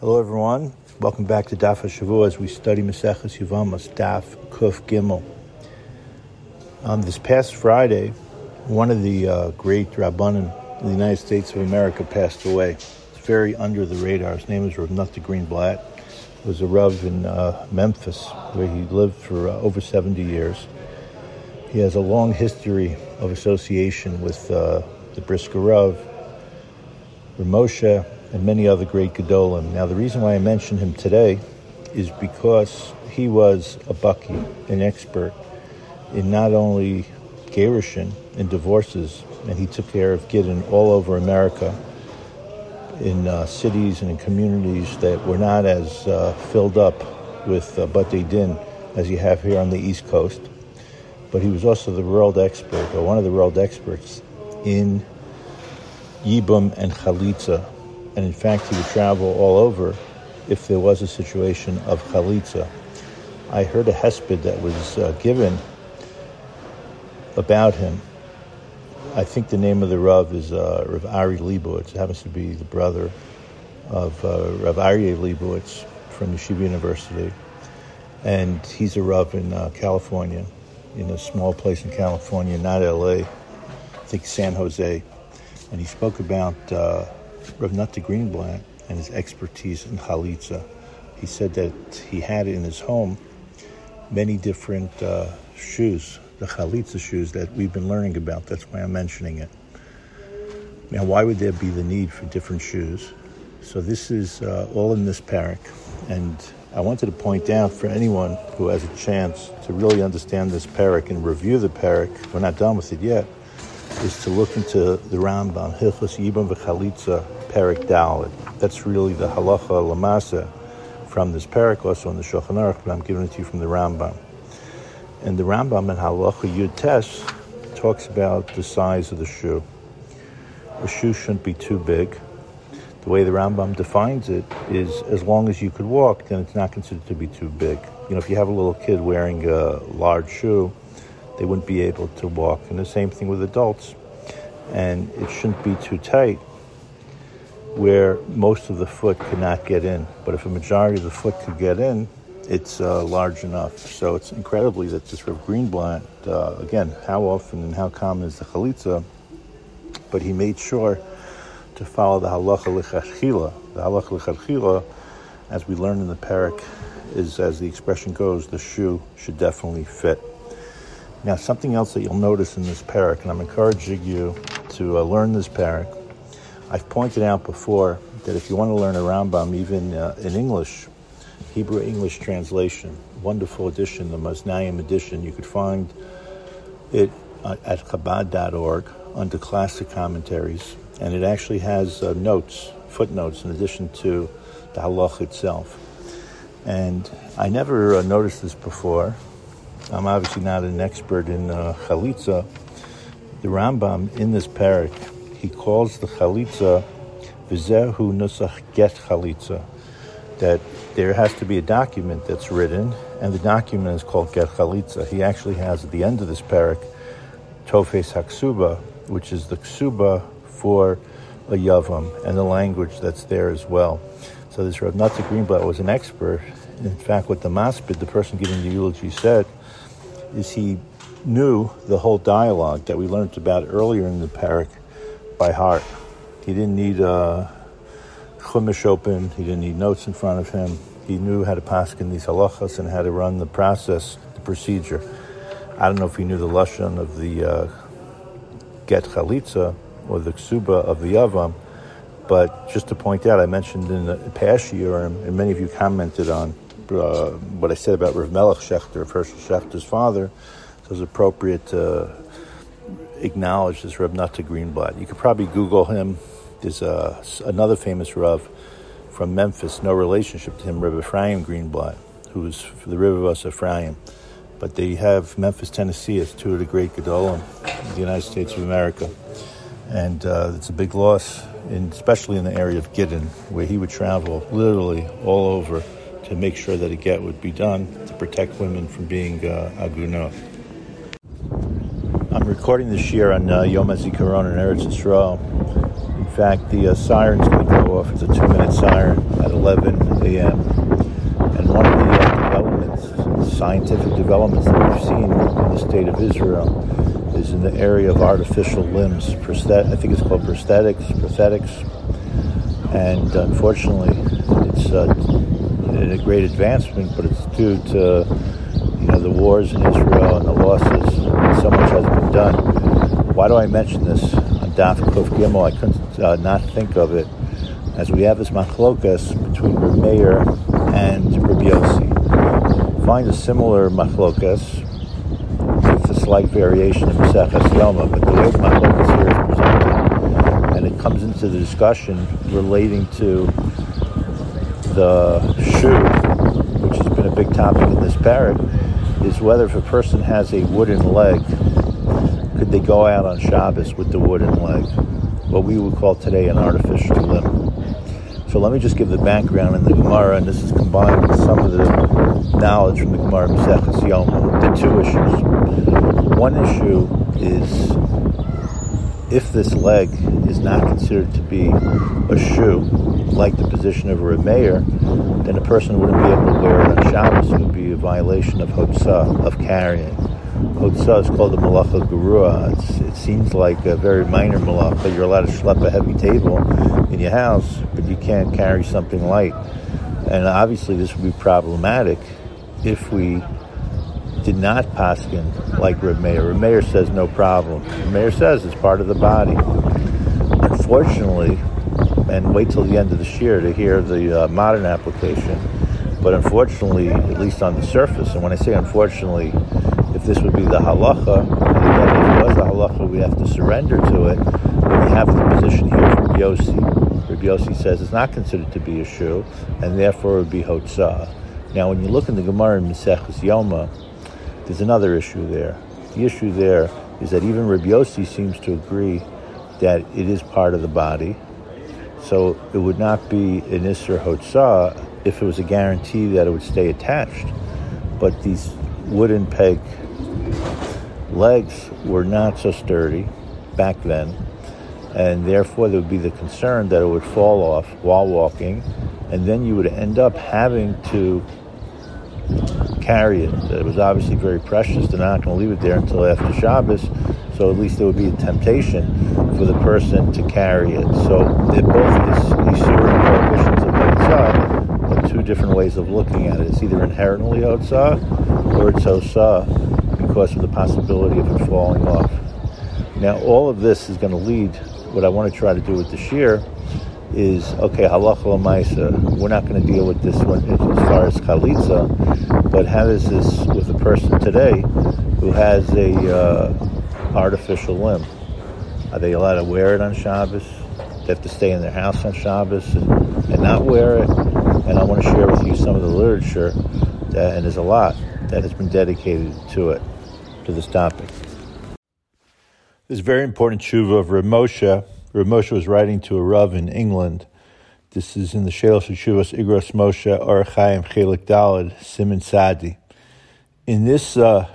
Hello, everyone. Welcome back to Daf HaShavua as we study Maseches Yevamos, Daf Kuf Gimel. On this past Friday, one of the uh, great Rabbanim in the United States of America passed away. It's very under the radar. His name is Rav Nutta Greenblatt. He was a Rav in uh, Memphis, where he lived for uh, over 70 years. He has a long history of association with uh, the Brisker Rav, Ramosha, and many other great Gedolim. Now, the reason why I mention him today is because he was a baki, an expert in not only Gerushin and divorces, and he took care of Gittin all over America in uh, cities and in communities that were not as uh, filled up with uh, Bate Din as you have here on the East Coast. But he was also the world expert, or one of the world experts, in Yibum and Chalitza, and in fact, he would travel all over if there was a situation of chalitza. I heard a hesped that was uh, given about him. I think the name of the Rav is uh, Rav Ari Leibowitz. It happens to be the brother of uh, Rav Aryeh Leibowitz from Yeshiva University. And he's a Rav in uh, California, in a small place in California, not LA, I think San Jose. And he spoke about uh, Rav Nutta Greenblatt and his expertise in chalitza. He said that he had in his home many different uh, shoes, the chalitza shoes that we've been learning about. That's why I'm mentioning it. Now, why would there be the need for different shoes? So this is uh, all in this parak, and I wanted to point out for anyone who has a chance to really understand this parak and review the parak. We're not done with it yet is to look into the Rambam, Hilchos Yibum v'Chalitza, Perek Daled. That's really the halacha lamasa from this parak, also in the Shulchan Aruch, but I'm giving it to you from the Rambam. And the Rambam in Halacha Yud Tes talks about the size of the shoe. A shoe shouldn't be too big. The way the Rambam defines it is as long as you could walk, then it's not considered to be too big. You know, if you have a little kid wearing a large shoe, they wouldn't be able to walk. And the same thing with adults. And it shouldn't be too tight where most of the foot could not get in. But if a majority of the foot could get in, it's uh, large enough. So it's incredibly that this Rav Greenblatt, uh, again, how often and how common is the chalitza? But he made sure to follow the halacha lichatchila. The halacha lichatchila, as we learn in the parak, is as the expression goes, the shoe should definitely fit. Now, something else that you'll notice in this parak, and I'm encouraging you to uh, learn this parak. I've pointed out before that if you want to learn a Rambam, even uh, in English, Hebrew English translation, wonderful edition, the Moznaim edition, you could find it uh, at Chabad.org under classic commentaries, and it actually has uh, notes, footnotes, in addition to the halach itself. And I never uh, noticed this before, I'm obviously not an expert in uh, chalitza. The Rambam in this parak, he calls the chalitza v'zehu nusach get chalitza, that there has to be a document that's written, and the document is called get chalitza. He actually has at the end of this parak tofes haksuba, which is the ksuba for a yavam, and the language that's there as well. So this Rav Nutta Greenblatt was an expert. In fact, what the maspid, the person giving the eulogy, said is he knew the whole dialogue that we learned about earlier in the parak by heart. He didn't need a chumash open. He didn't need notes in front of him. He knew how to pass in these halachas and how to run the process, the procedure. I don't know if he knew the lashon of the uh, get chalitza or the ksuba of the yavam, but just to point out, I mentioned in the past year, and many of you commented on uh, what I said about Rav Melech Schachter, Hershel Schachter's father, so was appropriate to acknowledge as Rav Nutta Greenblatt. You could probably Google him. There's a, another famous Rav from Memphis, no relationship to him, Reb Ephraim Greenblatt, who was the Rivevos Ephraim. But they have Memphis, Tennessee as two of the great Gedolim in the United States of America. And uh, it's a big loss, in, especially in the area of Gittin, where he would travel literally all over to make sure that a get would be done to protect women from being uh, agunot. Recording this year on uh, Yom HaZikaron in Eretz Yisrael. In fact, the uh, siren's going to go off. It's a two-minute siren at 11 a.m. And one of the uh, developments, scientific developments that we've seen in the state of Israel is in the area of artificial limbs. Prosthet- I think it's called prosthetics, prosthetics. And unfortunately, it's uh, a great advancement, but it's due to you know the wars in Israel and the losses. So much has been done. Why do I mention this on Daf Kuf Gimel? I couldn't uh, not think of it as we have this machlokas between Meir and Rabbi Yossi. Find a similar machlokas with a slight variation of Maseches Yoma, but the way the machlokas here is presented, and it comes into the discussion relating to the shoe, which has been a big topic in this parak, is whether if a person has a wooden leg, could they go out on Shabbos with the wooden leg, what we would call today an artificial limb. So let me just give the background in the Gemara, and this is combined with some of the knowledge from the Gemara Maseches Yoma. The two issues. One issue is if this leg is not considered to be a shoe, like the position of a Meir, then a person wouldn't be able to wear it on Shabbos. It would be a violation of Hotzah, of carrying. Hotzah is called the Malacha Gurua. it seems like a very minor Malacha. You're allowed to schlep a heavy table in your house, but you can't carry something light. And obviously this would be problematic if we did not paskin like Reb Meir. Reb Meir says no problem. Reb Meir says it's part of the body. Unfortunately, and wait till the end of the year to hear the uh, modern application, but unfortunately, at least on the surface, and when I say unfortunately, if this would be the halacha, if it was the halacha, we have to surrender to it. We have the position here from Yossi. Rabbi Yossi says it's not considered to be a shoe, and therefore it would be hotzah. Now, when you look in the Gemara in Maseches Yoma, there's another issue there. The issue there is that even Rabbi Yossi seems to agree that it is part of the body. So it would not be an Isser Hotzah if it was a guarantee that it would stay attached. But these wooden peg legs were not so sturdy back then, and therefore there would be the concern that it would fall off while walking, and then you would end up having to carry it. It was obviously very precious. They're not going to leave it there until after Shabbos, so at least there would be a temptation for the person to carry it. So they're both these, these prohibitions of Hotzah are two different ways of looking at it. It's either inherently Hotzah or it's Hotzah because of the possibility of it falling off. Now, all of this is going to lead, what I want to try to do with the shiur is, okay, halacha l'maisa, we're not going to deal with this one as far as chalitza, but how is this with a person today who has a uh, artificial limb? Are they allowed to wear it on Shabbos? They have to stay in their house on Shabbos and, and not wear it? And I want to share with you some of the literature, that, and there's a lot that has been dedicated to it to this topic. This very important tshuva of Rav Moshe. Rav Moshe was writing to a Rav in England. This is in the Shelos Shuvas Igros Moshe Or Chelek Daled Siman Tzadi. In this uh,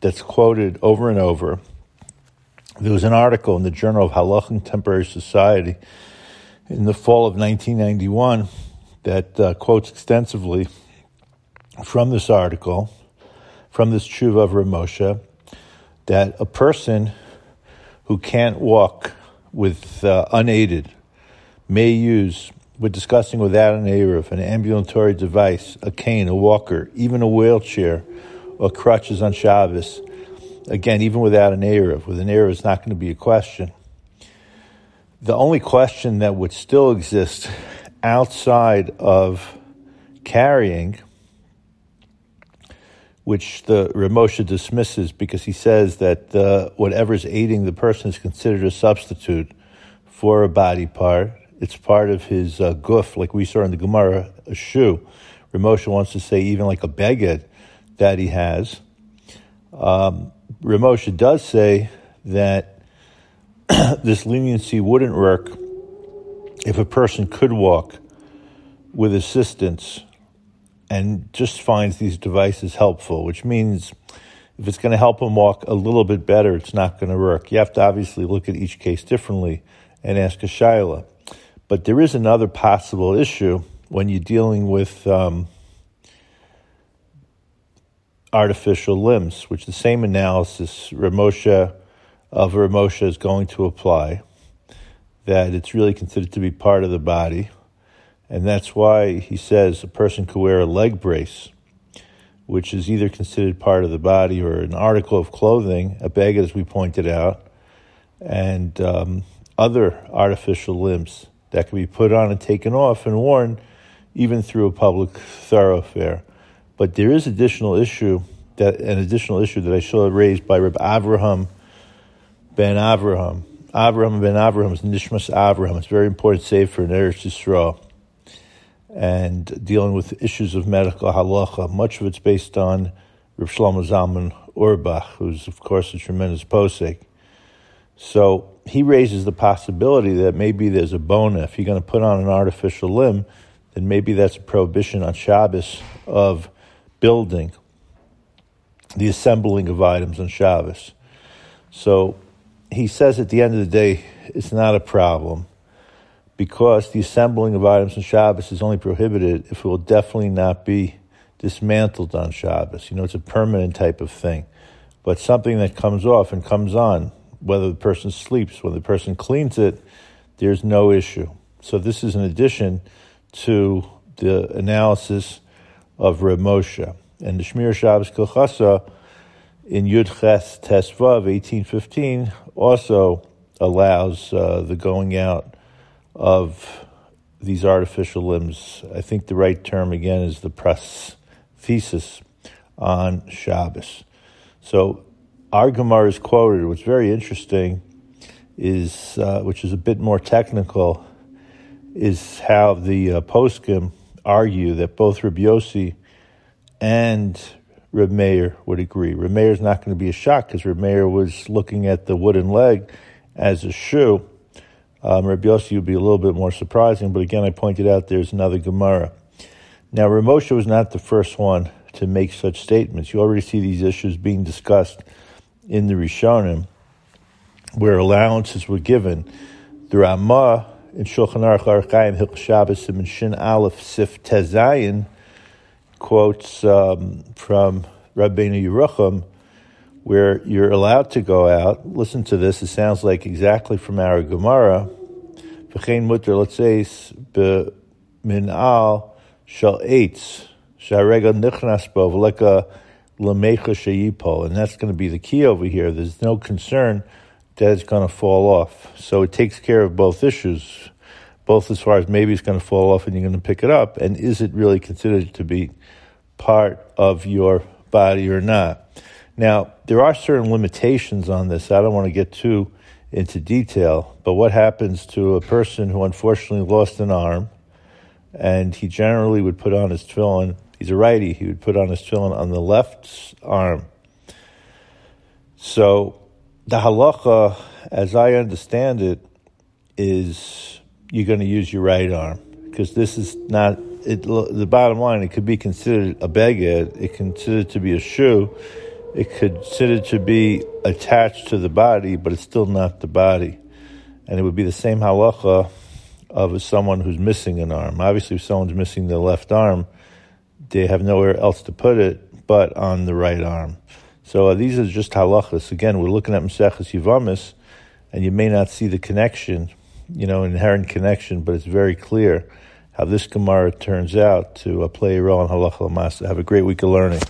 that's quoted over and over, there was an article in the Journal of Halacha and Contemporary Society in the fall of 1991 that uh, quotes extensively from this article from this tshuva of Ramosha that a person who can't walk with uh, unaided may use, we're discussing without an Eruv, an ambulatory device, a cane, a walker, even a wheelchair, or crutches on Shabbos. Again, even without an Eruv, with an Eruv, it's not going to be a question. The only question that would still exist outside of carrying which the Ramosha dismisses because he says that uh, whatever is aiding the person is considered a substitute for a body part. It's part of his uh, guf, like we saw in the Gemara, a shoe. Ramosha wants to say even like a beged that he has. Um, Ramosha does say that this leniency wouldn't work if a person could walk with assistance and just finds these devices helpful, which means if it's going to help them walk a little bit better, it's not going to work. You have to obviously look at each case differently and ask a shaila. But there is another possible issue, when you're dealing with um, artificial limbs, which the same analysis Ramosha of Ramosha is going to apply, that it's really considered to be part of the body. And that's why he says a person could wear a leg brace, which is either considered part of the body or an article of clothing, a bag, as we pointed out, and um, other artificial limbs that can be put on and taken off and worn even through a public thoroughfare. But there is additional issue that an additional issue that I saw raised by Reb Avraham ben Avraham. Avraham ben Avraham is Nishmas Avraham. It's very important save for an Eretz Yisrael. And dealing with issues of medical halacha, much of it's based on Reb Shlomo Zalman Auerbach, who's of course a tremendous posek. So he raises the possibility that maybe there's a boneh. If you're going to put on an artificial limb, then maybe that's a prohibition on Shabbos of building, the assembling of items on Shabbos. So he says at the end of the day, it's not a problem because the assembling of items on Shabbos is only prohibited if it will definitely not be dismantled on Shabbos. You know, it's a permanent type of thing. But something that comes off and comes on, whether the person sleeps, whether the person cleans it, there's no issue. So this is an addition to the analysis of Reb Moshe. And the Shemiras Shabbos Kehilchasa in Yud Ches Tesvav 1815 also allows uh, the going out of these artificial limbs. I think the right term again is the prosthesis on Shabbos. So our Gemara is quoted. What's very interesting is, uh, which is a bit more technical, is how the uh, poskim argue that both Rabbi Yossi and Reb Meir would agree. Reb Meir is not going to be a shock because Reb Meir was looking at the wooden leg as a shoe. Um, Reb Yossi would be a little bit more surprising, but again, I pointed out there's another Gemara. Now, Ramosha was not the first one to make such statements. You already see these issues being discussed in the Rishonim, where allowances were given. The Ramah in Shulchan Aruch Orach Chaim Hilch Shabbos and Shin Aleph Sif Tezayin quotes um, from Rabbeinu Yerucham where you're allowed to go out. Listen to this. It sounds like exactly from our Gemara. V'chein mutter letzeis b'min'al shal eitz sharega nichnas bo v'leka lemecha sheyipol. And that's going to be the key over here. There's no concern that it's going to fall off. So it takes care of both issues, both as far as maybe it's going to fall off and you're going to pick it up, and is it really considered to be part of your body or not? Now, there are certain limitations on this. I don't want to get too into detail, but what happens to a person who unfortunately lost an arm and he generally would put on his tefillin, he's a righty, he would put on his tefillin on the left arm. So the halacha, as I understand it, is you're going to use your right arm because this is not it, the bottom line. It could be considered a beged. It considered to be a shoe. It considered to be attached to the body, but it's still not the body, and it would be the same halacha of someone who's missing an arm. Obviously, if someone's missing the left arm, they have nowhere else to put it but on the right arm. So uh, these are just halachas. Again, we're looking at Maseches Yevamos, and you may not see the connection, you know, inherent connection, but it's very clear how this Gemara turns out to uh, play a role in halacha l'masa. Have a great week of learning.